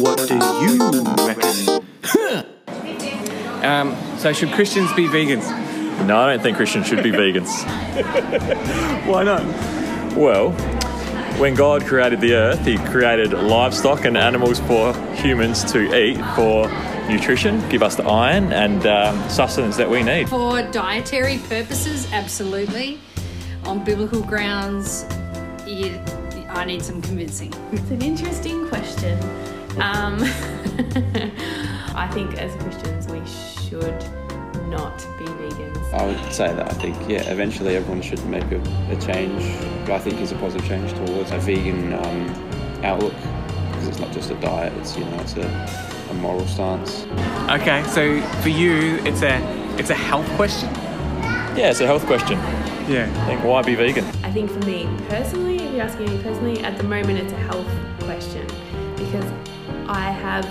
What do you reckon? um, so, should Christians be vegans? No, I don't think Christians should be vegans. Why not? Well, when God created the earth, He created livestock and animals for humans to eat for nutrition, give us the iron and um, sustenance that we need. For dietary purposes, absolutely. On biblical grounds, you, I need some convincing. It's an interesting question. Um, I think as Christians we should not be vegans. I would say that I think, yeah, eventually everyone should make a, a change. I think is a positive change towards a vegan um, outlook because it's not just a diet; it's you know, it's a, a moral stance. Okay, so for you, it's a it's a health question. Yeah, it's a health question. Yeah. I think why be vegan? I think for me personally, if you're asking me personally, at the moment it's a health question because I have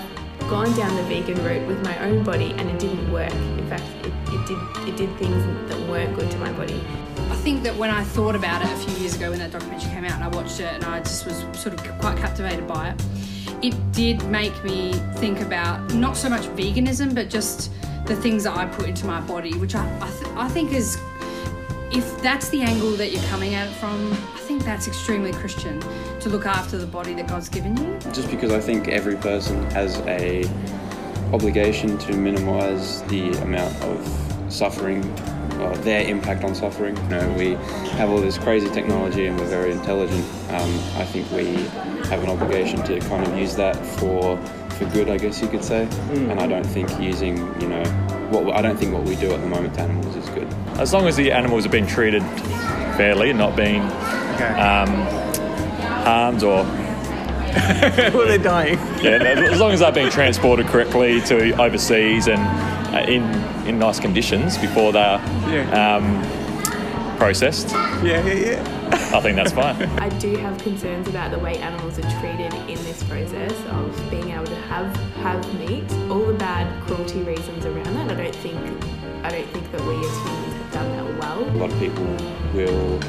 gone down the vegan route with my own body and it didn't work. In fact, it, it did it did things that weren't good to my body. I think that when I thought about it a few years ago when that documentary came out and I watched it and I just was sort of quite captivated by it, it did make me think about not so much veganism but just the things that I put into my body, which I, I, th- I think is, if that's the angle that you're coming at it from, I think that's extremely Christian to look after the body that God's given you. Just because I think every person has a obligation to minimise the amount of suffering, uh, their impact on suffering. You know, we have all this crazy technology and we're very intelligent. Um, I think we have an obligation to kind of use that for for good, I guess you could say. And I don't think using, you know, what I don't think what we do at the moment to animals is good. As long as the animals are being treated fairly and not being Okay. um, harmed or well, they're dying. yeah, as long as they're being transported correctly to overseas and uh, in in nice conditions before they're Yeah. um, processed, Yeah, yeah, yeah. I think that's fine. I do have concerns about the way animals are treated in this process of being able to have have meat. All the bad cruelty reasons around that. I don't think I don't think that we as humans have done that well. A lot of people will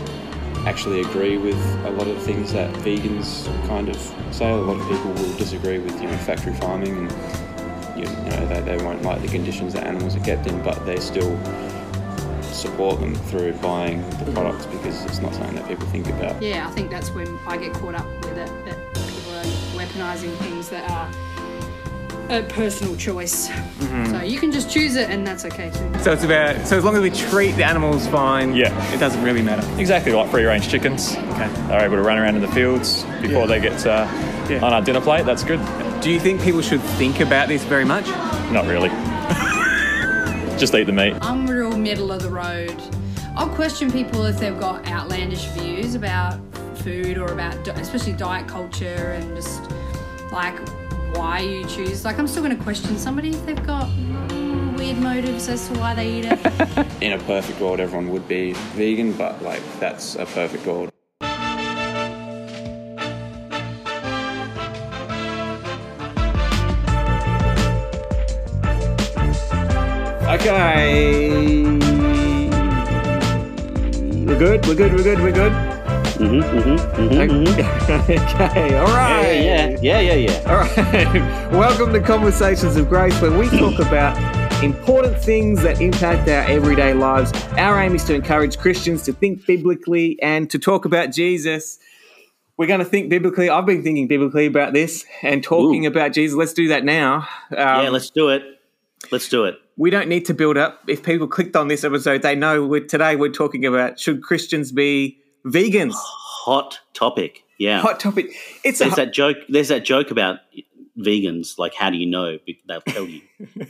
actually agree with a lot of things that vegans kind of say. A lot of people will disagree with you know factory farming and you, you know they, they won't like the conditions that animals are kept in, but they still support them through buying the products because it's not something that people think about. Yeah, I think that's when I get caught up with it, that people are weaponising things that are a personal choice. So you can just choose it and that's okay too. So it's about so as long as we treat the animals fine, Yeah. it doesn't really matter. Exactly like free range chickens. Okay. They're able to run around in the fields before they get uh, Yeah. on our dinner plate. That's good. Do you think people should think about this very much? Not really. Just eat the meat. I'm real middle of the road. I'll question people if they've got outlandish views about food or about, di- especially diet culture and just like why you choose. Like, I'm still going to question somebody if they've got mm, weird motives as to why they eat it. In a perfect world, everyone would be vegan, but like that's a perfect world. Okay. We're good. We're good. We're good. We're good. Mm-hmm, mm-hmm, mm-hmm, okay. All right. Yeah, yeah, yeah, yeah, yeah. All right. Welcome to Conversations of Grace, where we talk about important things that impact our everyday lives. Our aim is to encourage Christians to think biblically and to talk about Jesus. We're going to think biblically. I've been thinking biblically about this and talking Ooh. about Jesus. Let's do that now. Um, yeah, let's do it. Let's do it. We don't need to build up. If people clicked on this episode, they know we're, today we're talking about should Christians be vegans? Hot topic. Yeah. Hot topic. It's a There's that joke. There's that joke about vegans. Like, how do you know? They'll tell you.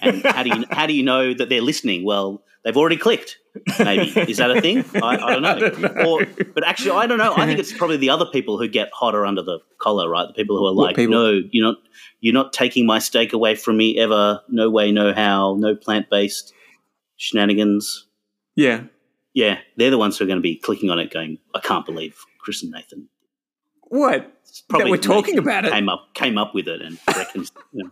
And how do you how do you know that they're listening? Well, they've already clicked. Maybe is that a thing? I, I don't know. Or, but actually, I don't know. I think it's probably the other people who get hotter under the collar, right? The people who are like, no, you're not. You're not taking my steak away from me ever. No way, no how. No plant based shenanigans. yeah. Yeah, they're the ones who are going to be clicking on it, going, "I can't believe Chris and Nathan." What? It's probably we're talking Nathan about it. Came up, came up with it, and reckons. you know.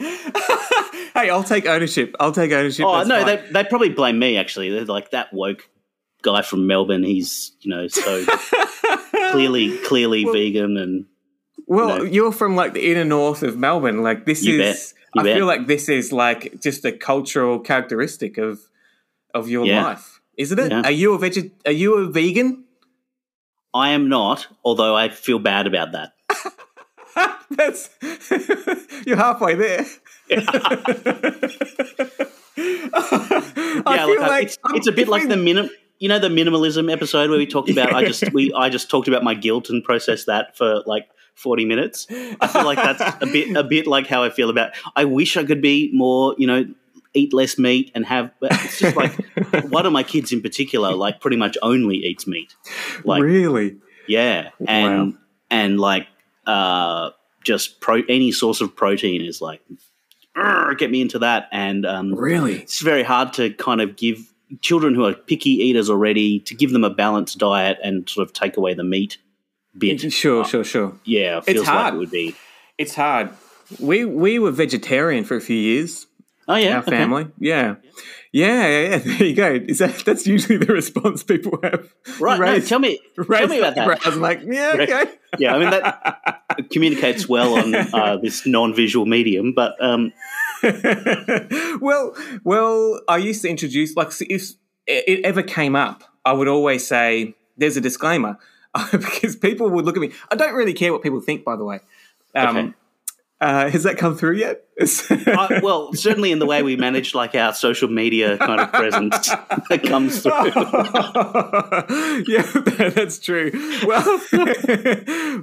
Hey, I'll take ownership. I'll take ownership. Oh That's no, fine. they they probably blame me. Actually, they're like that woke guy from Melbourne. He's you know so clearly clearly vegan, and Well, know. you're from like the inner north of Melbourne. Like this You is, bet. You I bet. feel like this is like just a cultural characteristic of of your Yeah. life, isn't it? Yeah. Are you a veg? Are you a vegan? I am not, although I feel bad about that. That's you're halfway there. I yeah, feel look, uh, like it's, it's a bit like the minim. You know the minimalism episode where we talked about. I just we I just talked about my guilt and processed that for like forty minutes. I feel like that's a bit a bit like how I feel about. I wish I could be more. You know, eat less meat and have. It's just like one of my kids in particular, like pretty much only eats meat. Like really. yeah, and Wow. and like uh, just pro any source of protein is like get me into that and um, Really? it's very hard to kind of give children who are picky eaters already to give them a balanced diet and sort of take away the meat bit. Sure, sure, sure. Yeah, it feels like hard. it would be. It's hard. We we were vegetarian for a few years. Oh yeah, Our okay. family, yeah. yeah, yeah, yeah. There you go. Is that that's usually the response people have? Right. No, tell me, tell me about that. eyebrows, like, yeah, okay. Yeah, I mean that communicates well on uh, this non-visual medium, but um, well, well, I used to introduce like if it ever came up, I would always say there's a disclaimer because people would look at me. I don't really care what people think, by the way. Um, Okay. Uh, has that come through yet? I, well, certainly in the way we manage like our social media kind of presence, it comes through. yeah, that's true. Well,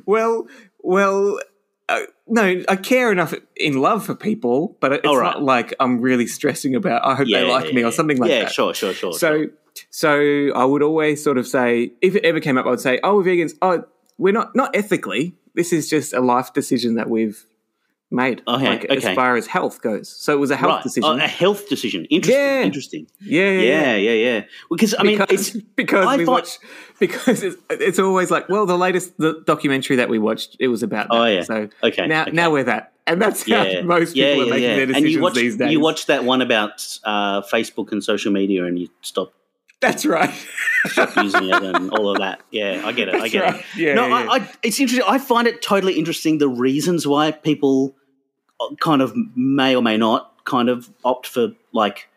well, well. Uh, no, I care enough in love for people, but it's right. not like I'm really stressing about. I hope Yeah, they like me or something like yeah, that. Yeah, sure, sure, sure. So, sure. so I would always sort of say, if it ever came up, I would say, "Oh, we're vegans. Oh, we're not not ethically. This is just a life decision that we've made, Okay, like okay. as far as health goes. So it was a health right, decision. Oh, a health decision. Interesting. Yeah. Interesting. yeah, yeah, Yeah, yeah, yeah. Because I mean, because it's because I we find- watch because it's, it's always like well the latest the documentary that we watched it was about that. Oh, yeah. so Okay, now okay. now we're that and that's how yeah, most yeah, people are yeah, making yeah. their decisions and you watch, these days You watched that one about uh, Facebook and social media, and you stopped that's right Stop using it and all of that. Yeah, I get it. I get right. it. Yeah, no, yeah, yeah. I, I, it's interesting. I find it totally interesting the reasons why people kind of may or may not kind of opt for like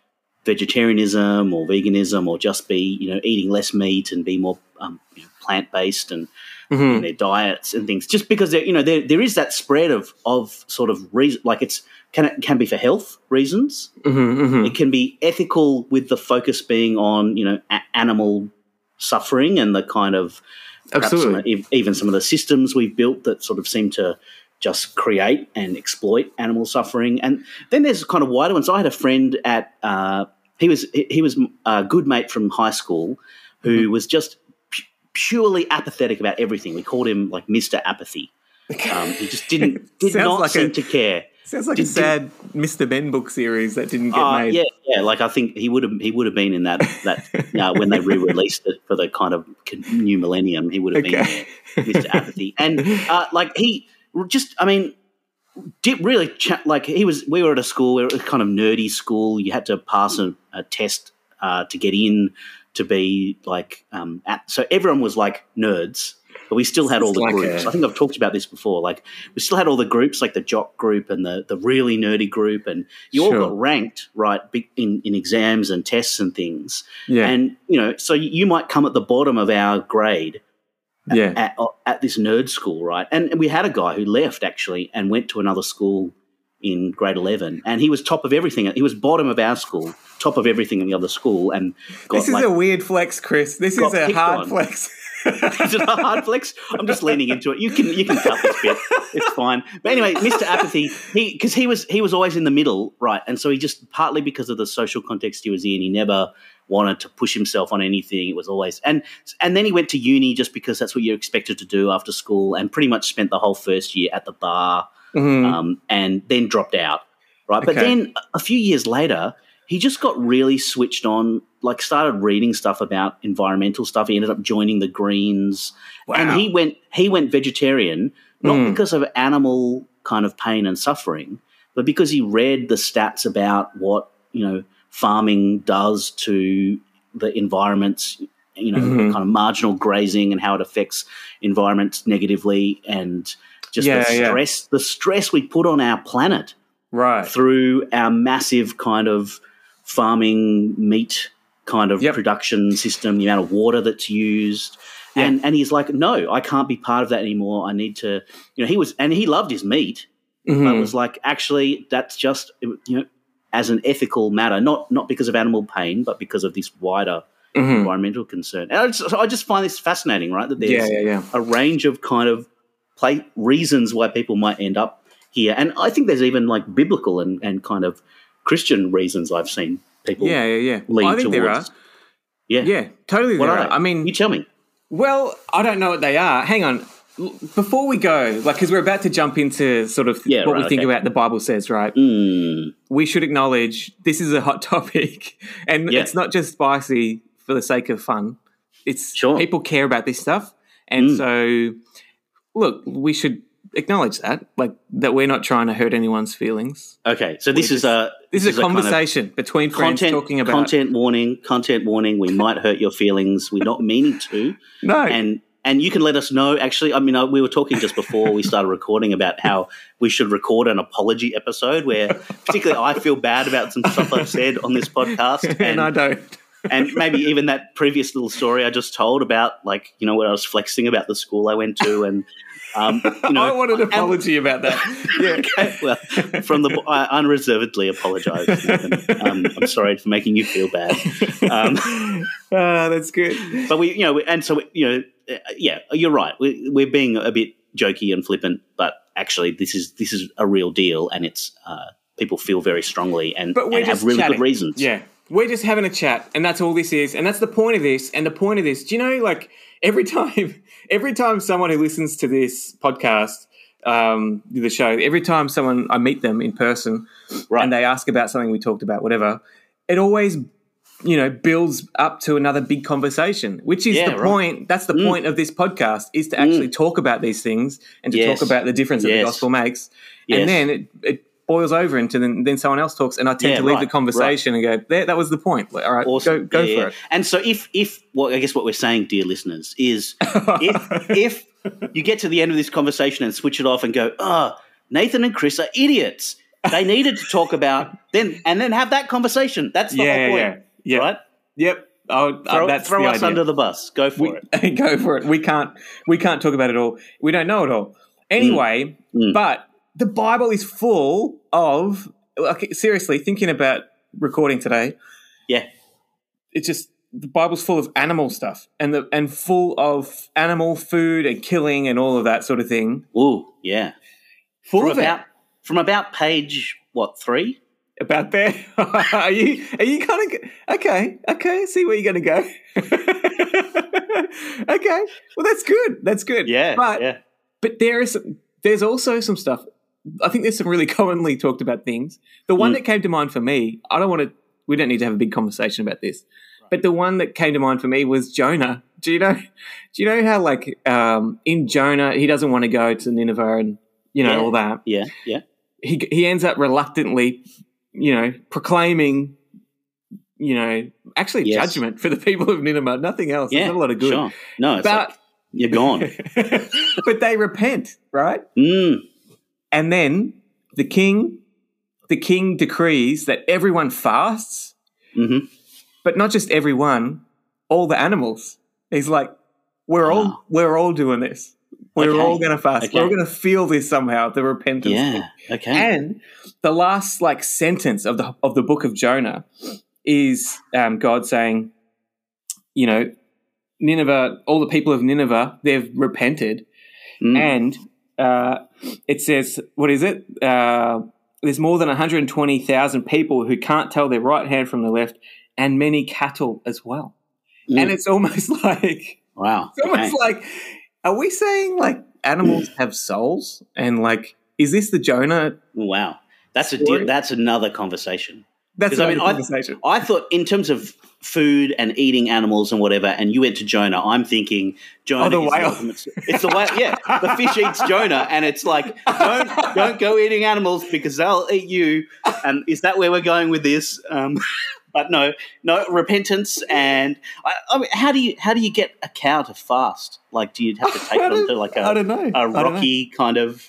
vegetarianism or veganism or just be you know eating less meat and be more um, you know, plant based and Mhm. in their diets and things just because there you know there, there is that spread of of sort of reason like it's can it can be for health reasons Mhm, mhm. it can be ethical with the focus being on you know a- animal suffering and the kind of perhaps some Absolutely. even some of the systems we've built that sort of seem to just create and exploit animal suffering and then there's kind of wider ones i had a friend at uh, he was he was a good mate from high school who Mm-hmm. was just pu- purely apathetic about everything we called him like mr apathy um, he just didn't did not like seem a- to care sounds like Did- a sad Mr. Men book series that didn't get uh, made yeah, yeah. Like I think he would have he would have been in that that uh, when they re-released it for the kind of new millennium. He would have Okay. been there, Mr. Apathy, and uh, like he just, I mean, did really cha- like he was. We were at a school, we were a kind of nerdy school. You had to pass a, a test uh, to get in to be like um, at, so everyone was like nerds. But we still had all the like groups. a- I think I've talked about this before. Like we still had all the groups, like the jock group and the the really nerdy group, and you Sure. all got ranked right in in exams and tests and things. yeah And you know, so you might come at the bottom of our grade yeah at, uh, at this nerd school, right? And we had a guy who left actually and went to another school in grade eleven, and he was top of everything. He was bottom of our school, top of everything in the other school, and got this is like, a weird flex Chris this is a hard on. flex Is it a hard flex? I'm just leaning into it. You can you can cut this bit. It's fine. But anyway, Mr. Apathy, he because he was he was always in the middle, right? And so he just partly because of the social context he was in, he never wanted to push himself on anything. It was always and and then he went to uni just because that's what you're expected to do after school, and pretty much spent the whole first year at the bar, Mhm. um, and then dropped out. Right, but then a few years later, he just got really switched on. Like started reading stuff about environmental stuff. He ended up joining the Greens, and he went he went vegetarian not Mm. because of animal kind of pain and suffering, but because he read the stats about what you know farming does to the environments. You know, Mhm. kind of marginal grazing and how it affects environments negatively, and just Yeah, the yeah. stress, the stress we put on our planet Right. through our massive kind of farming meat kind of Yep. production system, the amount of water that's used. Yeah. And and he's like, no, I can't be part of that anymore. I need to, you know, he was, and he loved his meat, but Mhm. was like, actually, that's just, you know, as an ethical matter, not not because of animal pain, but because of this wider Mhm. environmental concern. And I just, I just find this fascinating, right? That there's Yeah, yeah, yeah. a range of kind of play reasons why people might end up here, and I think there's even like biblical and, and kind of Christian reasons I've seen people. Yeah, yeah, yeah. lean I think there are. towards. Yeah. Yeah, totally What there are are. I mean, you tell me. Well, I don't know what they are. Hang on. Before we go, like, because we're about to jump into sort of Yeah, what right, we think okay. about the Bible says, right? Mm, We should acknowledge this is a hot topic, and Yeah. it's not just spicy for the sake of fun. It's Sure. people care about this stuff, and Mm. so look, we should acknowledge that, like that we're not trying to hurt anyone's feelings. okay, so this We is a This, is a kind of conversation between friends content talking about content warning. Content warning. We might hurt your feelings. We're not meaning to. no, and and you can let us know. Actually, I mean, uh, we were talking just before we started recording about how we should record an apology episode where, particularly, I feel bad about some stuff I've said on this podcast, and, and I don't. and maybe even that previous little story I just told about, like you know, when I was flexing about the school I went to, and um, you know, I want an and- apology about that. Yeah. Okay, well, from the I unreservedly apologise. Um, I'm sorry for making you feel bad. Um, Ah, that's good. but we, you know, and so you know, uh, yeah, you're right. We, we're being a bit jokey and flippant, but actually, this is this is a real deal, and it's uh, people feel very strongly and, But we're and have really chatting. good reasons. Yeah. We're just having a chat, and that's all this is. And that's the point of this. And the point of this, do you know, like every time, every time someone who listens to this podcast, um, the show, every time someone I meet them in person Right. and they ask about something we talked about, whatever, it always, you know, builds up to another big conversation, which is Yeah, the right. point. That's the Mm. point of this podcast is to actually talk about these things and to Yes. talk about the difference that the gospel makes. Yes. And then it, it boils over into then, then someone else talks, and I tend Yeah, to leave right, the conversation and go, there, that was the point. Like, all right, Awesome. go, go Yeah, for yeah. it. And so, if if well, I guess what we're saying, dear listeners, is if if you get to the end of this conversation and switch it off and go, oh, Nathan and Chris are idiots. They needed to talk about then and then have that conversation. That's the whole point, yeah, yeah. right? Yep. Oh, uh, Throw, that's throw us idea. under the bus. Go for we, it. go for it. We can't. We can't talk about it all. We don't know it all. Anyway, Mm. but the Bible is full of. Like, seriously, thinking about recording today, Yeah. it's just the Bible's full of animal stuff and the and full of animal food and killing and all of that sort of thing. Ooh, yeah. Full From of about it. from about page what three? about there. are you are you kind of okay? Okay, see where you're going to go. okay, well that's good. That's good. Yeah, but yeah. but there is there's also some stuff. I think there's some really commonly talked about things. The one Mm. that came to mind for me, I don't want to. We don't need to have a big conversation about this. But the one that came to mind for me was Jonah. Do you know? Do you know how like um, in Jonah he doesn't want to go to Nineveh and you know Yeah. all that Yeah, yeah. he he ends up reluctantly, you know, proclaiming, you know, actually Yes. judgment for the people of Nineveh. Nothing else. Yeah. There's not a lot of good. Sure. No, it's But like, you're gone. but they repent, right? mm, And then the king, the king decrees that everyone fasts, hmm but not just everyone, all the animals. He's like, we're all we're all doing this. We're Okay. all going to fast. We're all going to feel this somehow. The repentance. thing. Yeah. Okay. And the last like sentence of the of the book of Jonah is um, God saying, you know, Nineveh, all the people of Nineveh, they've repented, Mm. and uh, it says, what is it? Uh, there's more than 120,000 people who can't tell their right hand from the left, and many cattle as well. Mm. And it's almost like wow. it's almost Okay. like, are we saying like animals have souls? And like, is this the Jonah? Wow. That's a Story? that's another conversation. That's I mean, I- conversation. I thought in terms of food and eating animals and whatever, and you went to Jonah. I'm thinking Jonah. Oh, the is whale. ultimate- it's the whale. Yeah, the fish eats Jonah, and it's like don't don't go eating animals because they'll eat you. And is that where we're going with this? Um, but no, no repentance and I, I mean, how do you how do you get a cow to fast? Like, do you have to take them to like a I don't know. a I don't know. rocky kind of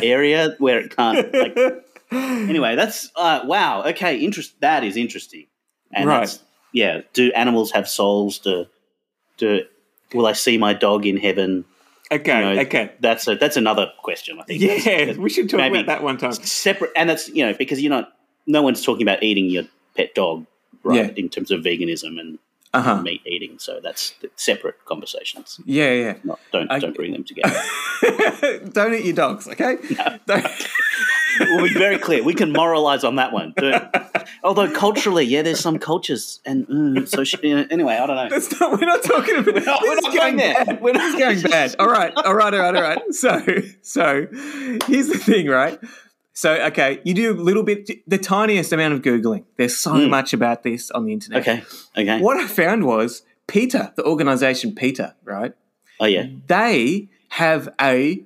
area where it can't? Like, anyway, that's uh, wow. Okay, interest. That is interesting. And Right. that's, yeah. Do animals have souls? Do do will I see my dog in heaven? Okay, You know, okay. That's a, that's another question. I think. Yeah, That's- we should talk about that one time. separate, and that's you know because you're not. No one's talking about eating your pet dog, right? Yeah. In terms of veganism and Uh huh. meat eating, so that's separate conversations. Yeah, yeah. Not don't I- don't bring them together. Don't eat your dogs, okay? Don't- we'll be very clear. We can moralize on that one. Although culturally, yeah, there's some cultures, and mm, so sh- you know, anyway, I don't know. That's not, we're not talking about. We're not- we're not going there. Bad. We're not going bad. All right, all right, all right, all right. So, so here's the thing, right? So, okay, you do a little bit, the tiniest amount of googling. There's so Mm. much about this on the internet. Okay, okay. What I found was PETA, the organization PETA, right? Oh yeah, They have a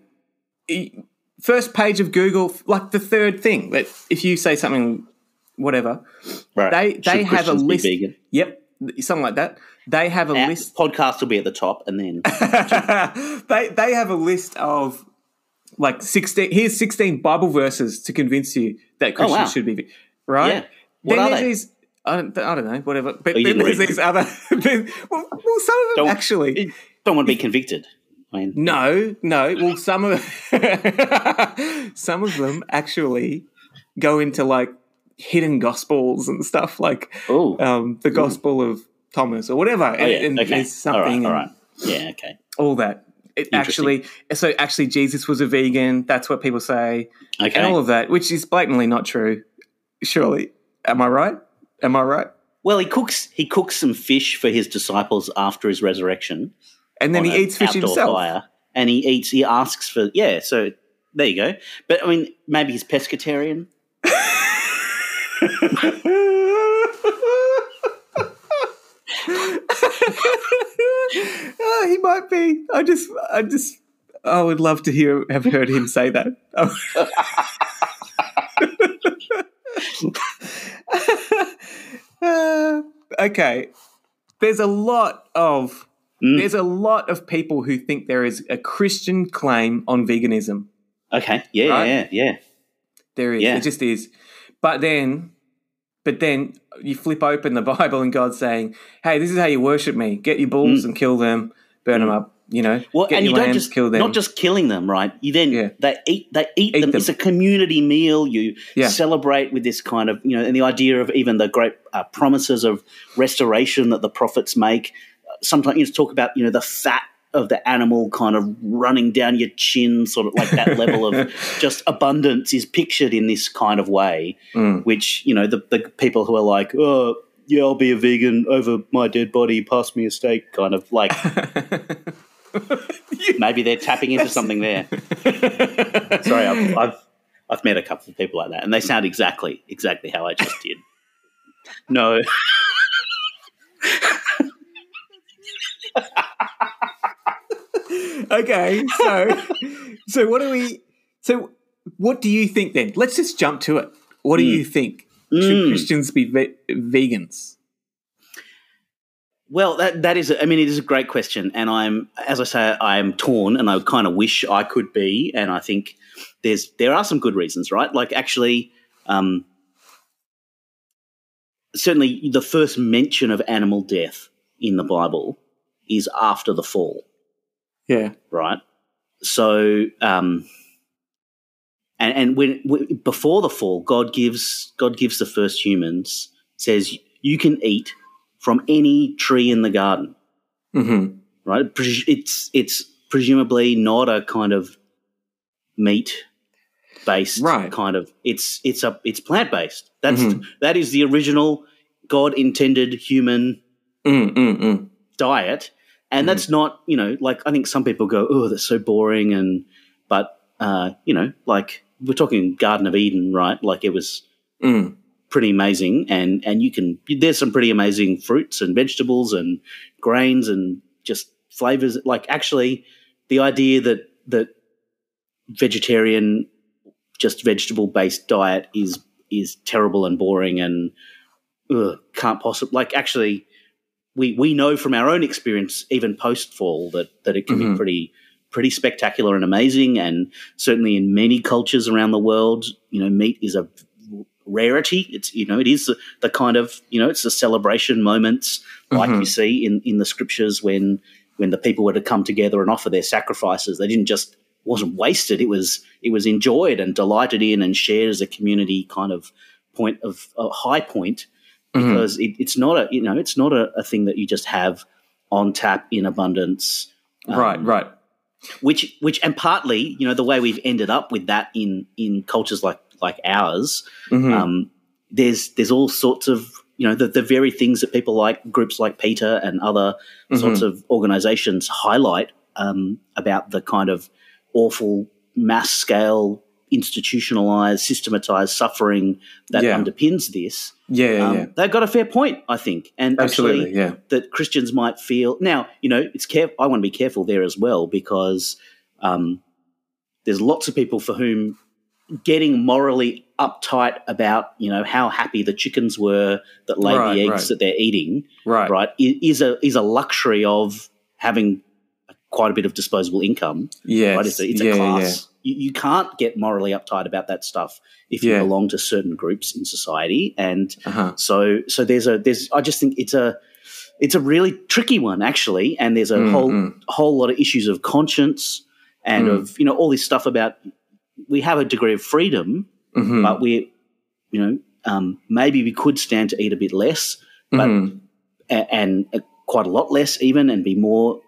first page of Google, like the third thing. That if you say something, whatever, right. they Should they have a Christians list. Yep, something like that. They have a Our list. podcast will be at the top, and then they they have a list of like sixteen. Here's sixteen Bible verses to convince you that oh, Christians Oh, wow. should be right. Yeah. What then are there's they? these. I don't, I don't know, whatever. But Oh, then there's these other. well, well, some of them Don't- actually. don't want to be convicted. No, no. Well, some of some of them actually go into like hidden gospels and stuff, like um, the Gospel of Thomas or whatever. oh yeah, and, okay, something, all and right, yeah, okay, all that. It actually, so actually, Jesus was a vegan. That's what people say, okay. and all of that, which is blatantly not true. Surely, am I right? Am I right? Well, he cooks he cooks some fish for his disciples after his resurrection. And then he eats fish himself. Fire, and he eats. He asks for yeah. So there you go. But I mean, maybe he's pescatarian. oh, he might be. I just, I just, I would love to hear, have heard him say that. Uh, okay, there's a lot of Mm. there's a lot of people who think there is a Christian claim on veganism. Okay. Yeah. Right? Yeah. Yeah. There is, Yeah. it just is. But then, but then you flip open the Bible and God's saying, "Hey, this is how you worship me. Get your bulls and kill them, burn them up. You know, Mm. Well, get and you don't just kill them. not just killing them, right? You then Yeah. they eat they eat, Eat them. them. It's a community meal. You Yeah. celebrate with this kind of you know, and the idea of even the great uh, promises of restoration that the prophets make. Sometimes you just talk about you know the fat of the animal kind of running down your chin, sort of like that level of just abundance is pictured in this kind of way, Mm. which you know the the people who are like, oh. Yeah, I'll be a vegan over my dead body. Pass me a steak, kind of like maybe they're tapping into something there. Sorry, I've, I've I've met a couple of people like that, and they sound exactly exactly how I just did. No, okay, so so what do we? So what do you think then? Let's just jump to it. What do you think? Should Mm. Christians be ve- vegans? well, that that is. I mean, it is a great question, and I'm as I say, I'm torn, and I kind of wish I could be, and I think there's there are some good reasons, right? Like actually. Um, Certainly, the first mention of animal death in the Bible is after the fall. Yeah, right? So, um, and and when, when before the fall, God gives God gives the first humans says you can eat from any tree in the garden, hmm right? It's it's presumably not a kind of meat based Right. kind of it's it's a it's plant based. That's Mhm. that is the original God intended human mm, mm, mm. diet and that's not you know like i think some people go oh that's so boring and but uh you know like we're talking garden of eden right like it was Mm. pretty amazing and and you can there's some pretty amazing fruits and vegetables and grains and just flavors like actually the idea that that vegetarian just vegetable based diet is is terrible and boring and ugh, can't possibly like actually. We, we know from our own experience, even post fall, that, that it can Mhm. be pretty pretty spectacular and amazing. And certainly in many cultures around the world, you know, meat is a rarity. It's you know, it is the, kind of you know, it's the celebration moments like Mhm. you see in in the scriptures when when the people were to come together and offer their sacrifices. They didn't just wasn't wasted. It was it was enjoyed and delighted in and shared as a community kind of point of a high point Mhm. because it, it's not a you know it's not a, a thing that you just have on tap in abundance um, right, right. which which and partly you know the way we've ended up with that in in cultures like like ours Mhm. um, there's there's all sorts of you know the, the very things that people like groups like PETA and other sorts of organizations highlight um, about the kind of awful mass scale institutionalized systematized suffering that Yeah. underpins this yeah, yeah, um, yeah. they've got a fair point i think and Absolutely, actually yeah. that Christians might feel. Now, you know, it's care. I want to be careful there as well because um, there's lots of people for whom getting morally uptight about you know how happy the chickens were that laid Right, the eggs right. that they're eating, Right. right, is a is a luxury of having quite a bit of disposable income. Yes. Right, it's a, it's yeah, a yeah, class. You, you can't get morally uptight about that stuff if you belong to certain groups in society and. Uh-huh. so so there's a there's I just think it's a it's a really tricky one actually, and there's a Mm, whole mm. whole lot of issues of conscience and Mm. of you know all this stuff about we have a degree of freedom, Mhm. but we you know um, maybe we could stand to eat a bit less, but Mhm. a- and uh, quite a lot less even, and be more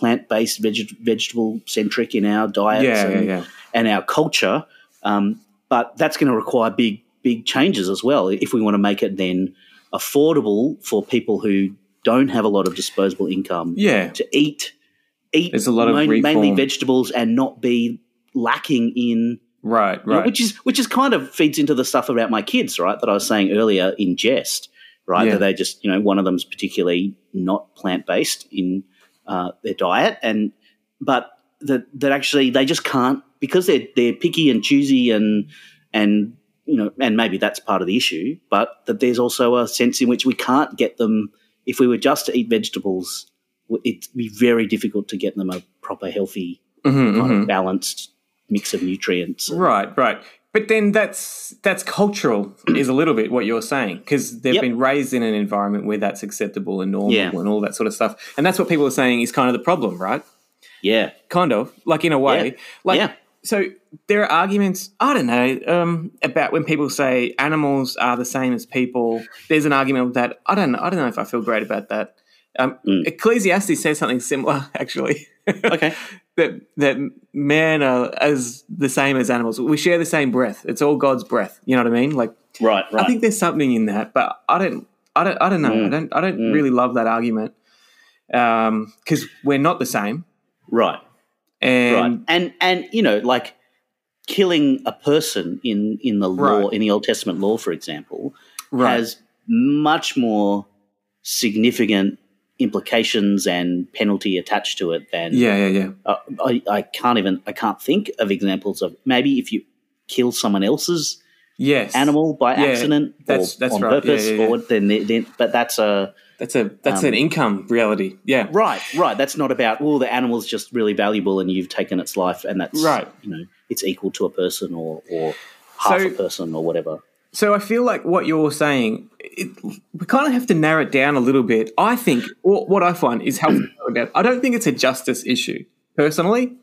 plant based, veg- vegetable centric in our diets yeah, yeah, and, yeah. and our culture. Um, but that's going to require big, big changes as well if we want to make it then affordable for people who don't have a lot of disposable income Yeah. to eat eat There's a lot of mainly vegetables and not be lacking in Right, you know, right. which is which is kind of feeds into the stuff about my kids, right? That I was saying earlier in jest, right? Yeah. That they just, you know, one of them's particularly not plant based in uh, their diet, and but that that actually they just can't because they're they're picky and choosy and and you know, and maybe that's part of the issue, but that there's also a sense in which we can't get them if we were just to eat vegetables. It'd be very difficult to get them a proper, healthy, Mhm, kind mhm. of balanced mix of nutrients. Right, right. But then that's that's cultural is a little bit what you're saying because they've Yep. been raised in an environment where that's acceptable and normal Yeah. and all that sort of stuff. And that's what people are saying is kind of the problem, right? Yeah. Kind of, like in a way. Yeah. Like Yeah. so there are arguments, I don't know, um, about when people say animals are the same as people. There's an argument with that. I don't know, I don't know if I feel great about that. Um, Mm. Ecclesiastes says something similar, actually. Okay. that that man are as the same as animals. We share the same breath. It's all God's breath. You know what I mean? Like Right. Right. I think there's something in that, but I don't. I don't. I don't know. I Mm. don't. I don't Mm. really love that argument because we're not the same. right. And right. And and you know, like killing a person in in the law Right. in the Old Testament law, for example, right, has much more significant implications and penalty attached to it than yeah, yeah, yeah. uh, I, I can't even I can't think of examples of maybe if you kill someone else's Yes, animal by Yeah, accident that's- or that's on right. Purpose yeah, yeah. or then, then but that's a That's a that's Um, an income reality. Yeah, Right, right. That's not about well, the animal's just really valuable and you've taken its life, and that's Right. You know, it's equal to a person or or half So- a person or whatever. So I feel like what you're saying, it, we kind of have to narrow it down a little bit. I think what, what I find is helpful. about. I don't think it's a justice issue personally.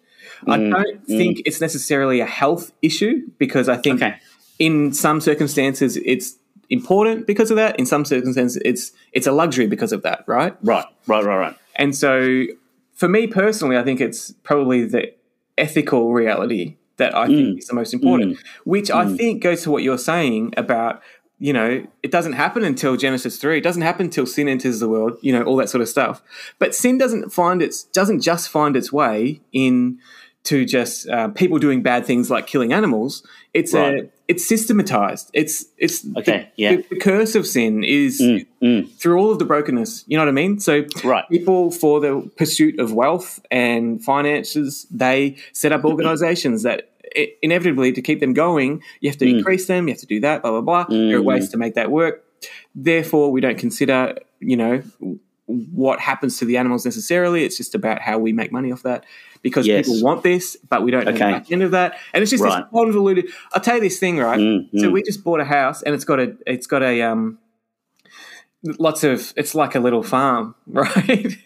I Mm, don't think it's necessarily a health issue because I think Okay. in some circumstances it's important because of that. In some circumstances it's it's a luxury because of that, right? Right, right, right, right. And so for me personally, I think it's probably the ethical reality that I think Mm. is the most important, which I think goes to what you're saying about, you know, it doesn't happen until Genesis 3. It doesn't happen until sin enters the world, you know, all that sort of stuff. But sin doesn't find its doesn't just find its way in to just uh, people doing bad things like killing animals. It's a it's systematized. It's it's Okay, the, yeah. the, the curse of sin is Mm, mm, through all of the brokenness. You know what I mean? So Right. people for the pursuit of wealth and finances, they set up organizations that i- inevitably to keep them going, you have to Mm. increase them, you have to do that, blah blah blah. There are ways to make that work. therefore we don't consider, you know, what happens to the animals necessarily. It's just about how we make money off that because Yes. people want this, but we don't know Okay. the end of that. And it's just Right. this convoluted. I'll tell you this thing, right? Mm, So mm. we just bought a house, and it's got a it's got a um lots of it's like a little farm, right?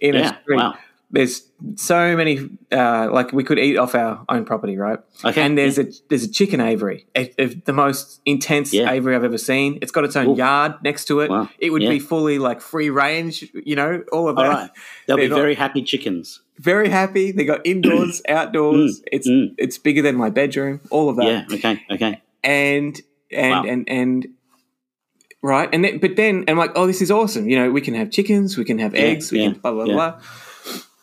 In a Yeah, street. wow. There's so many uh, like we could eat off our own property, right? Okay, And there's a there's a chicken aviary, a, a- the most intense Yeah. aviary I've ever seen. It's got its own Ooh. yard next to it. Wow. It would Yeah. be fully like free range, you know, all of All that. right. They'll be They're not- very happy chickens. Very happy. They got indoors, outdoors. it's mm. it's bigger than my bedroom. All of that Yeah. Okay. Okay. and and Wow. and and right and then, but then I'm like oh this is awesome you know we can have chickens we can have eggs we yeah, can blah blah yeah. blah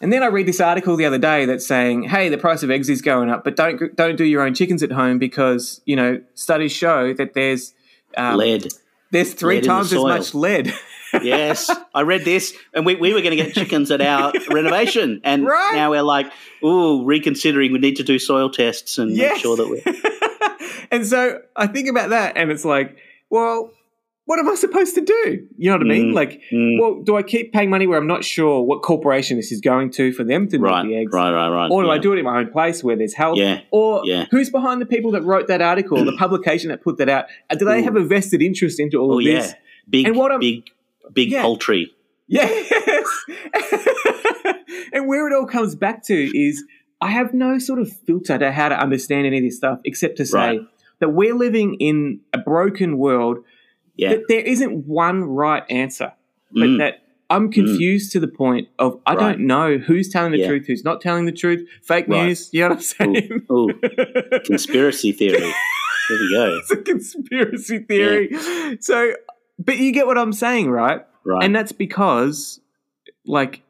and then I read this article the other day that's saying hey the price of eggs is going up but don't don't do your own chickens at home because you know studies show that there's um, Lead. there's three lead times as much lead yes, I read this, and we, we were going to get chickens at our renovation, and Right. now we're like, ooh, reconsidering. We need to do soil tests and Yes. make sure that we're and so I think about that and it's like well what am I supposed to do? You know what I mean? Mm, Like, mm. well, do I keep paying money where I'm not sure what corporation this is going to for them to right, make the eggs? right, right, right. Or do I do it in my own place where there's help? Yeah, Or yeah. who's behind the people that wrote that article, the publication that put that out? Uh, Do they Ooh. have a vested interest into all Oh of yeah, this? big, And what I'm- big, big Yeah. poultry. Yes. and where it all comes back to is I have no sort of filter to how to understand any of this stuff except to say Right. that we're living in a broken world Yeah, that there isn't one right answer, but Mm. that I'm confused to the point of I Right. don't know who's telling the Yeah. truth, who's not telling the truth, fake Right. news. You know what I'm saying? Ooh, conspiracy theory. There we go. it's a conspiracy theory. So, but you get what I'm saying, right? Right. And that's because, like,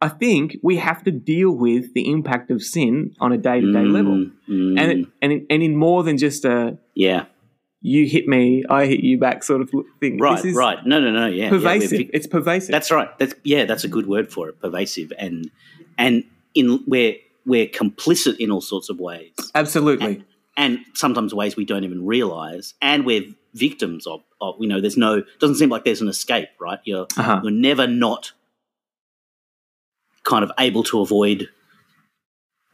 I think we have to deal with the impact of sin on a day to day level, mm, and it, and in, and in more than just a yeah, you hit me, I hit you back sort of thing. right, This is right. No, no, no. Yeah, yeah, pervasive. vi- it's pervasive. That's right. That's yeah. That's a good word for it. Pervasive and and in we're we're complicit in all sorts of ways, absolutely. and sometimes ways we don't even realize, and we're victims of. Of you know, there's no doesn't seem like there's an escape. Right? You're Uh-huh. you're never not kind of able to avoid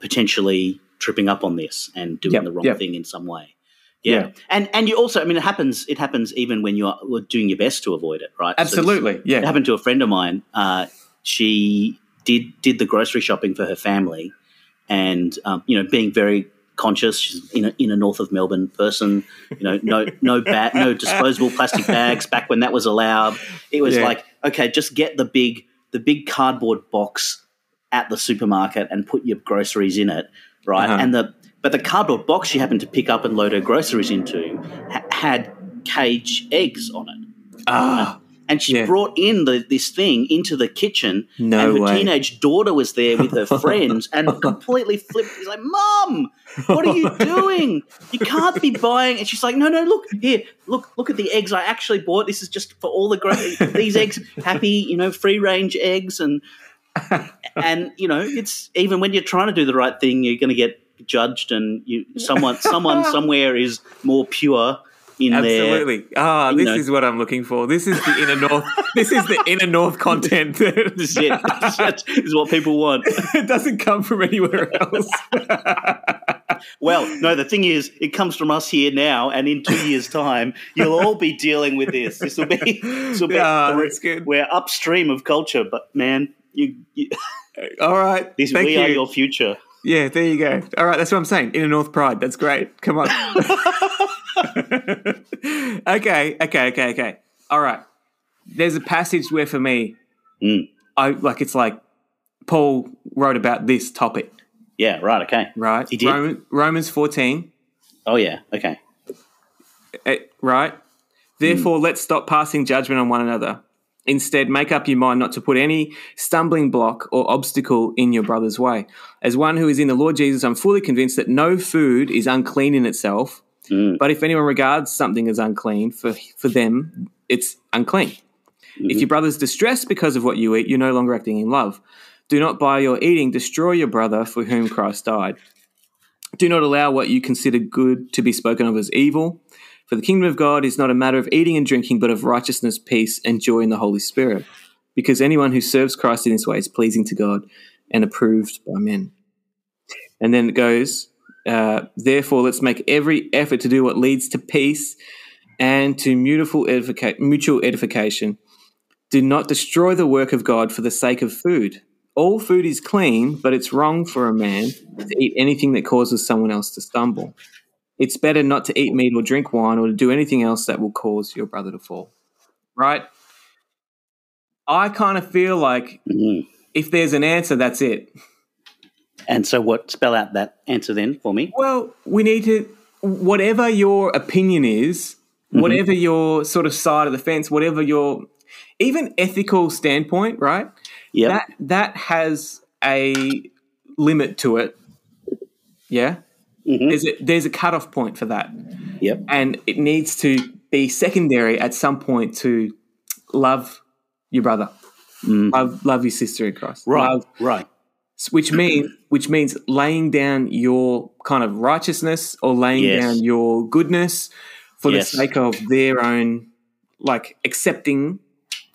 potentially tripping up on this and doing Yep, the wrong yep. thing in some way. Yeah. Yeah. and and you also, I mean, it happens. It happens even when you're doing your best to avoid it, right? So it's- Absolutely. it happened to a friend of mine. Uh, she did did the grocery shopping for her family, and um, you know, being very conscious. She's in a, in a north of Melbourne person. You know, no no ba- no disposable plastic bags back when that was allowed. It was Yeah. like, okay, just get the big the big cardboard box at the supermarket and put your groceries in it, right? Uh-huh. And the but the cardboard box she happened to pick up and load her groceries into ha- had cage eggs on it Ah, and she Yeah. brought in the, this thing into the kitchen. No and her way. teenage daughter was there with her friends and completely flipped. He's like, "Mom, what are you doing? You can't be buying." And she's like, "No, no, look here, look, look at the eggs I actually bought. This is just for all the great these eggs, happy, you know, free range eggs." And and you know, it's even when you're trying to do the right thing, you're going to get judged, and you someone someone somewhere is more pure in there. absolutely. Ah, you this know. is what I'm looking for. This is the inner north. this is the inner north content. This is is what people want. it doesn't come from anywhere else. Well, no, the thing is, it comes from us here now, and in two years' time, you'll all be dealing with this. This will be, this will be Ah, we're, that's good. we're upstream of culture, but man, you, you All right. this, we you. are your future. Yeah, there you go. All right, that's what I'm saying. Inner North Pride. That's great. Come on. okay, okay, okay, okay. All right. There's a passage where, for me, Mm. I like it's like Paul wrote about this topic, Yeah, right. Okay. right? He did? Roman, Romans 14, Oh, yeah. Okay. eh, right? Therefore, let's stop passing judgment on one another. Instead, make up your mind not to put any stumbling block or obstacle in your brother's way. As one who is in the Lord Jesus, I'm fully convinced that no food is unclean in itself, Mm. but if anyone regards something as unclean, for, for them, it's unclean. If your brother's distressed because of what you eat, you're no longer acting in love. Do not by your eating destroy your brother for whom Christ died. Do not allow what you consider good to be spoken of as evil. For the kingdom of God is not a matter of eating and drinking, but of righteousness, peace, and joy in the Holy Spirit. Because anyone who serves Christ in this way is pleasing to God and approved by men. And then it goes, uh, therefore, let's make every effort to do what leads to peace and to mutual, edifica- mutual edification. Do not destroy the work of God for the sake of food. All food is clean, but it's wrong for a man to eat anything that causes someone else to stumble. It's better not to eat meat or drink wine or to do anything else that will cause your brother to fall. Right? I kind of feel like Mhm. if there's an answer, that's it. And so, what? Spell out that answer then for me. Well, we need to, whatever your opinion is, whatever your sort of side of the fence, whatever your even ethical standpoint, right? Yeah. That that has a limit to it. Yeah. Mhm. There's a there's a cutoff point for that. Yep. And it needs to be secondary at some point to love your brother. Love love your sister in Christ. Mm. Right. Love Right. Which means which means laying down your kind of righteousness or laying Yes. down your goodness for Yes. the sake of their own like accepting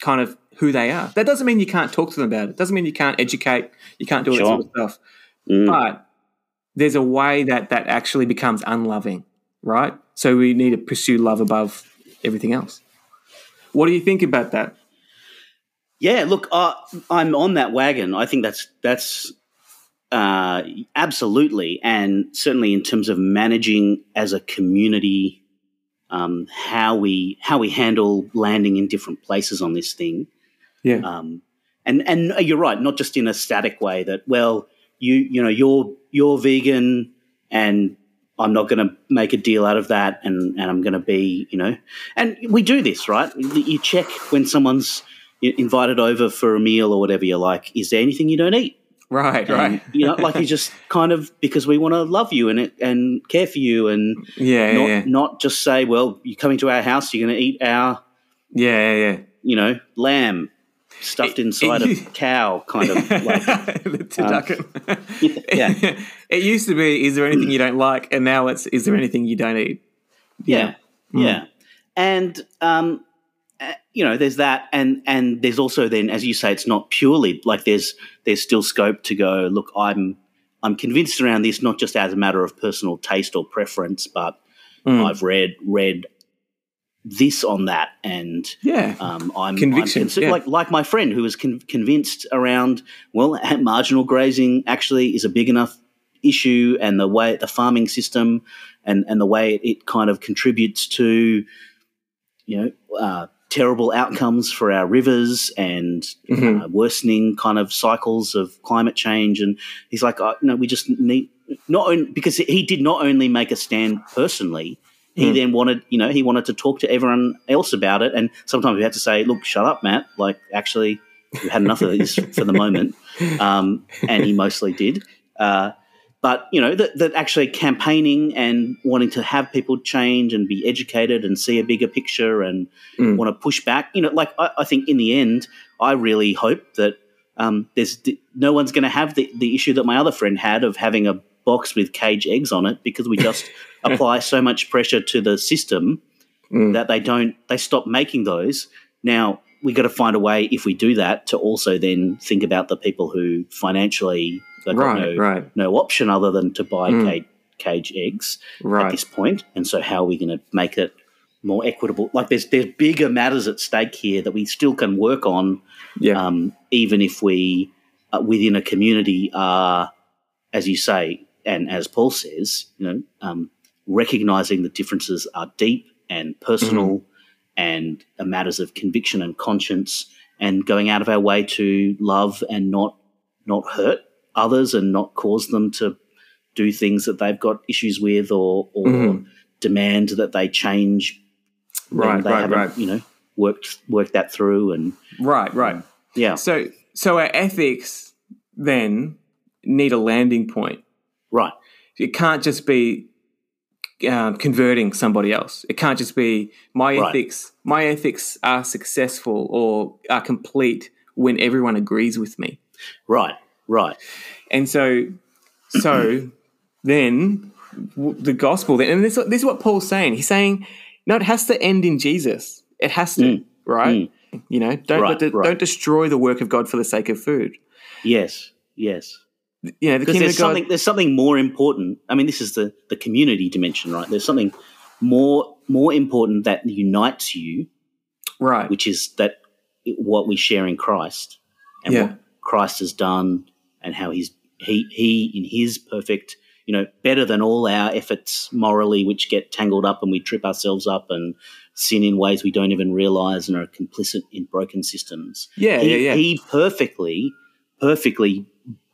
kind of who they are. That doesn't mean you can't talk to them about it. Doesn't mean you can't educate, you can't do all that sort of stuff. Mm. But there's a way that that actually becomes unloving, right? So we need to pursue love above everything else. What do you think about that? Yeah, look, uh, I'm on that wagon. I think that's that's uh, absolutely, and certainly in terms of managing as a community, um, how we how we handle landing in different places on this thing. Yeah. Um, and and you're right, not just in a static way that well, you you know you're you're vegan and I'm not going to make a deal out of that, and and I'm going to be you know, and we do this right. You check when someone's invited over for a meal or whatever. You're like, is there anything you don't eat? Right, And, right. you know, like you just kind of because we want to love you and and care for you, and Yeah, not yeah, not just say, well, you're coming to our house, you're going to eat our yeah, yeah, yeah, you know lamb stuffed inside a cow, kind of like the turducken. yeah. it used to be, is there anything you don't like? And now it's, is there anything you don't eat? Yeah, yeah, and um, you know, there's that, and and there's also then, as you say, it's not purely like there's there's still scope to go. Look, I'm I'm convinced around this, not just as a matter of personal taste or preference, but I've read read this on that, and Yeah. um, I'm Conviction, I'm yeah. like like my friend who was con- convinced around well, marginal grazing actually is a big enough issue, and the way the farming system and and the way it, it kind of contributes to you know uh, terrible outcomes for our rivers and Mm-hmm. uh, worsening kind of cycles of climate change. And he's like, oh, no, we just need not only because he did not only make a stand personally. Mm. He then wanted, you know, he wanted to talk to everyone else about it, and sometimes we had to say, "Look, shut up, Matt. Like, actually, we've had enough of this for the moment." Um, and he mostly did. Uh, but you know that, that actually campaigning and wanting to have people change and be educated and see a bigger picture and Mm. want to push back you know like I, I think in the end i really hope that um, there's no one's going to have the, the issue that my other friend had of having a box with cage eggs on it because we just apply so much pressure to the system Mm. that they don't they stop making those now we got to find a way if we do that to also then think about the people who financially they've got Right, no, right. no option other than to buy Mm. cage, cage eggs at this point. And so, how are we going to make it more equitable? Like, there's there's bigger matters at stake here that we still can work on, Yeah. um, even if we uh, within a community are, as you say, and as Paul says, you know, um, recognizing the differences are deep and personal, and are matters of conviction and conscience, and going out of our way to love and not not hurt others and not cause them to do things that they've got issues with or, or Mhm. demand that they change Right, they right, right. you know, worked worked that through and Right, right. yeah, So, so our ethics then need a landing point. right, It can't just be um, converting somebody else. It can't just be my Right. ethics. My ethics are successful or are complete when everyone agrees with me. right, right, And so, so then w- the gospel then, and this, this is what Paul's saying. He's saying no, it has to end in Jesus. It has to, mm. right? Mm. You know, don't Right, the, right. don't destroy the work of God for the sake of food. Yes, yes. You know, the kingdom there's of God. something there's something more important. I mean, this is the the community dimension, right? There's something more more important that unites you, right. which is that what we share in Christ and Yeah. what Christ has done and how he's he he in his perfect you know better than all our efforts morally which get tangled up and we trip ourselves up and sin in ways we don't even realize and are complicit in broken systems Yeah, he, yeah, yeah. he perfectly perfectly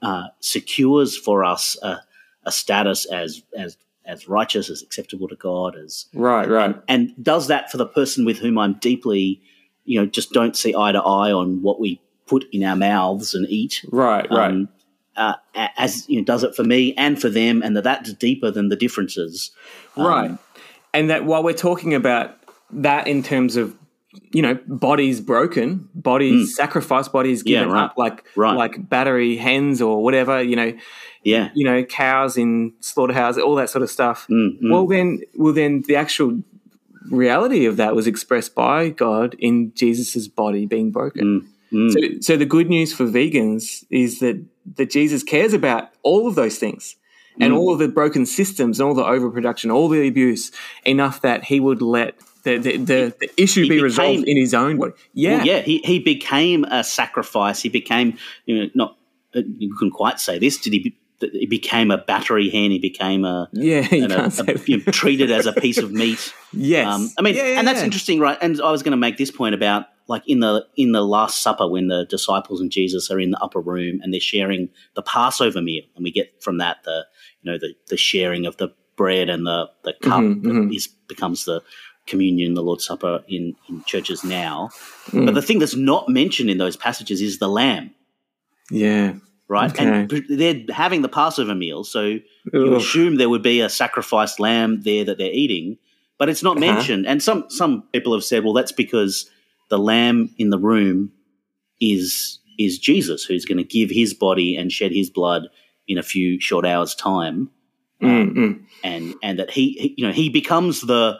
uh, secures for us a, a status as as as righteous as acceptable to god as right, right. and does that for the person with whom I'm deeply, you know, just don't see eye to eye on what we put in our mouths and eat. Right, right. Um, uh, as you know, does it for me and for them, and that that's deeper than the differences. Um, right. And that while we're talking about that in terms of you know bodies broken, bodies sacrificed, bodies Hmm. Yeah, given right. up, like Right. like battery hens or whatever, you know, Yeah. you know, cows in slaughterhouses, all that sort of stuff. Mm, mm. Well, then, well, then, the actual reality of that was expressed by God in Jesus's body being broken. Mm, So, so the good news for vegans is that that Jesus cares about all of those things and Mm. all of the broken systems and all the overproduction, all the abuse, enough that He would let the the, the, the issue he be resolved in His own way. Yeah, Well, yeah, he, he became a sacrifice. He became, you know, not, uh, you couldn't quite say this. Did he? He became a battery hen. He became a, yeah. You and a- a- you know, treated as a piece of meat. yes. Um, I mean, Yeah, yeah, and that's yeah. interesting, right? And I was going to make this point about like in the in the Last Supper when the disciples and Jesus are in the upper room and they're sharing the Passover meal, and we get from that the you know the the sharing of the bread and the the cup Mm-hmm, that is becomes the communion, the Lord's Supper in in churches now. Mm. But the thing that's not mentioned in those passages is the lamb. Yeah. Right, Okay. and they're having the Passover meal, so you assume there would be a sacrificed lamb there that they're eating, but it's not Uh-huh. mentioned. And some some people have said, well, that's because the lamb in the room is is Jesus, who's going to give his body and shed his blood in a few short hours' time, Mm, mm. and and that he, he you know he becomes the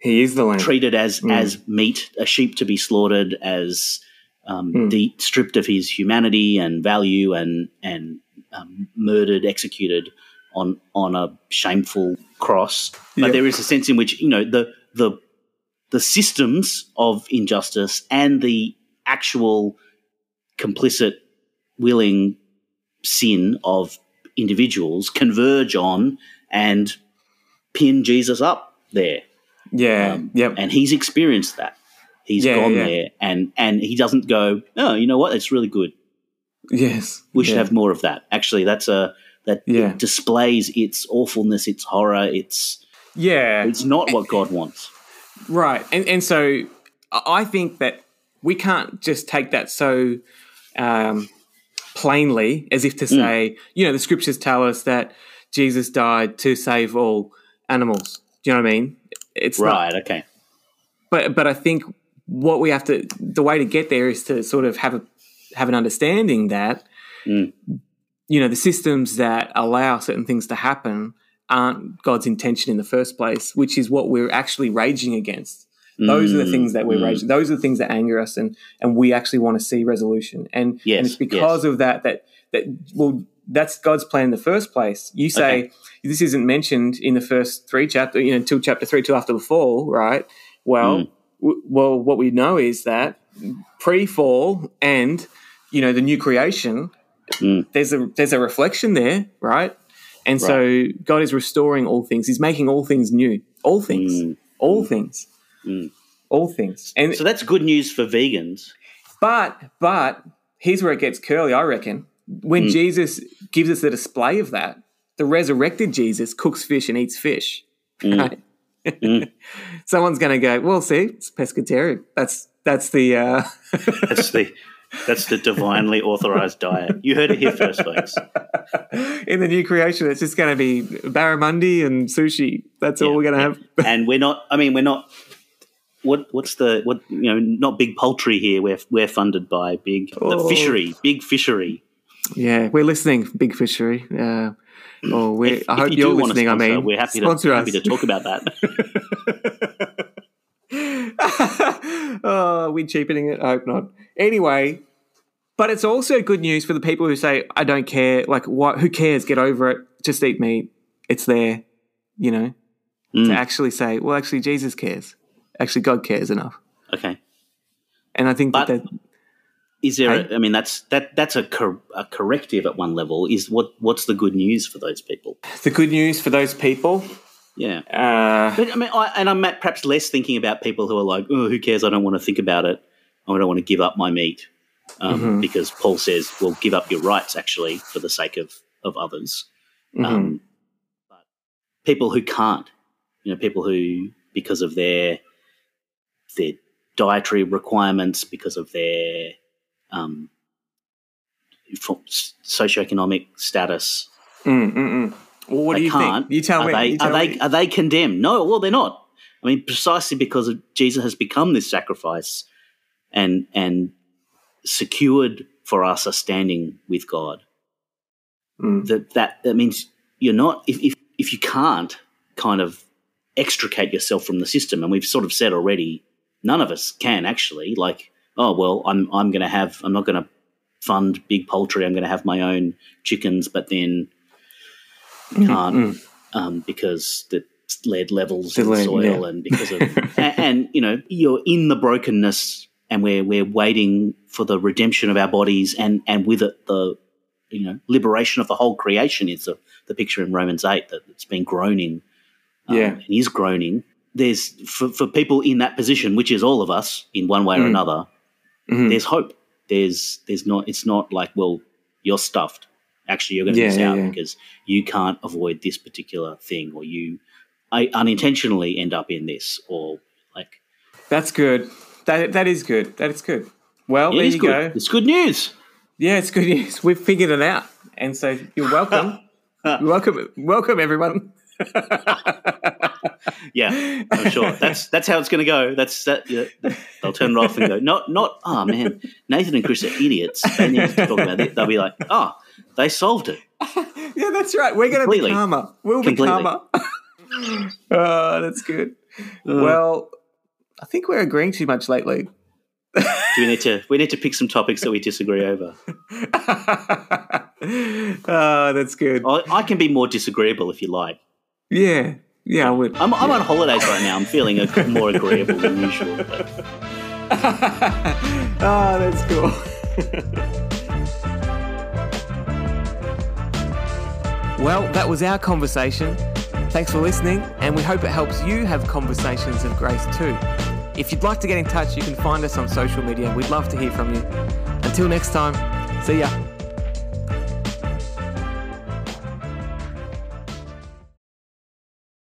He is the lamb. treated as Mm. as meat, a sheep to be slaughtered, as um, Mm. de- stripped of his humanity and value, and and um, murdered, executed on on a shameful cross. But Yep. there is a sense in which you know the the the systems of injustice and the actual complicit, willing sin of individuals converge on and pin Jesus up there Yeah. Um, yep. and he's experienced that. He's Yeah, gone yeah. there, and and he doesn't go. Oh, you know what? It's really good. yes. We should yeah. have more of that. Actually, that's a that Yeah. it displays its awfulness, its horror. It's Yeah. it's not what God wants. Right. And and so I think that we can't just take that so um, plainly as if to Hmm. say, you know, the scriptures tell us that Jesus died to save all animals. Do you know what I mean? It's not, Right. Okay. but but I think what we have to the way to get there is to sort of have a have an understanding that Mm. you know the systems that allow certain things to happen aren't God's intention in the first place, which is what we're actually raging against. Those are the things that we're Mm. raging. Those are the things that anger us, and and we actually want to see resolution. And, Yes, and it's because of that that that well, that's God's plan in the first place. You say Okay. this isn't mentioned in the first three chapter, you know, until chapter three, till after the fall, right? Well, Mm. w- well, what we know is that pre-fall and you know the new creation, Mm. there's a there's a reflection there, right? And so God is restoring all things. He's making all things new, all things, Mm. all things, Mm. all things. And So that's good news for vegans. but but here's where it gets curly, I reckon. When Mm. Jesus gives us the display of that, the resurrected Jesus cooks fish and eats fish. Mm. Right? Someone's going to go, well, see, it's pescatarian. That's that's the uh, That's the That's the divinely authorized diet. You heard it here first, folks. In the new creation, it's just going to be barramundi and sushi. That's yeah, all we're going to have. and we're not. I mean, we're not. What what's the what you know? Not big poultry here. We're we're funded by big oh. the fishery, big fishery. Yeah, we're listening, big fishery. Uh, oh, we. If, I hope you are listening. Sponsor, I mean, we're happy to, happy to talk about that. oh, we're cheapening it. I hope not. Anyway, but it's also good news for the people who say, I don't care. Like, what? who cares? Get over it. Just eat meat. It's there, you know, Mm. to actually say, well, actually, Jesus cares. Actually, God cares enough. Okay. And I think But- that Is there? Hey? A, I mean, that's that. That's a, cor- a corrective at one level. Is what? What's the good news for those people? the good news for those people. Yeah. Uh, But I mean, I, and I'm perhaps less thinking about people who are like, "Oh, who cares? I don't want to think about it. I don't want to give up my meat," um, Mm-hmm. because Paul says, "Well, give up your rights actually for the sake of of others." Mm-hmm. Um, but people who can't, you know, people who because of their their dietary requirements, because of their um, socioeconomic status, mm, mm, mm. Well, what they do you can't. think? You tell are me. They, you tell are they me. are they condemned? No, well, they're not. I mean, precisely because of Jesus has become this sacrifice, and and secured for us a standing with God. Mm. That that that means you're not if if if you can't kind of extricate yourself from the system, and we've sort of said already, none of us can actually. Like, oh well, I'm I'm going to have I'm not going to fund big poultry. I'm going to have my own chickens, but then Mm, can't um, because the lead levels The in the lead, soil yeah. and because of and, and you know you're in the brokenness and we're we're waiting for the redemption of our bodies and and with it the you know liberation of the whole creation is the, the picture in Romans eight that it's been groaning um, Yeah. and is groaning. There's for for people in that position, which is all of us in one way or Mm. another. Mhm. There's hope. There's there's not. It's not like well you're stuffed. Actually, you're going to Yeah, miss yeah, out yeah. because you can't avoid this particular thing, or you I unintentionally end up in this, or like That's good. That that is good. That is good. Well, it there you good. go. It's good news. Yeah, it's good news. We've figured it out, and so you're welcome. You're welcome, welcome everyone. Yeah, I'm sure that's that's how it's going to go. That's that. Yeah, they'll turn it off and go, not not. Oh man, Nathan and Chris are idiots. They need to talk about it. They'll be like, oh, they solved it. Yeah, that's right. We're going to be calmer. We'll be Completely. calmer. oh, that's good. Uh. well, I think we're agreeing too much lately. Do we need to we need to pick some topics that we disagree over? oh, that's good. I, I can be more disagreeable if you like. Yeah, yeah, I would. I'm, I'm on holidays right now. I'm feeling a, more agreeable than usual. But oh, that's cool. well, that was our conversation. Thanks for listening, and we hope it helps you have conversations of grace too. If you'd like to get in touch, you can find us on social media. We'd love to hear from you. Until next time, see ya.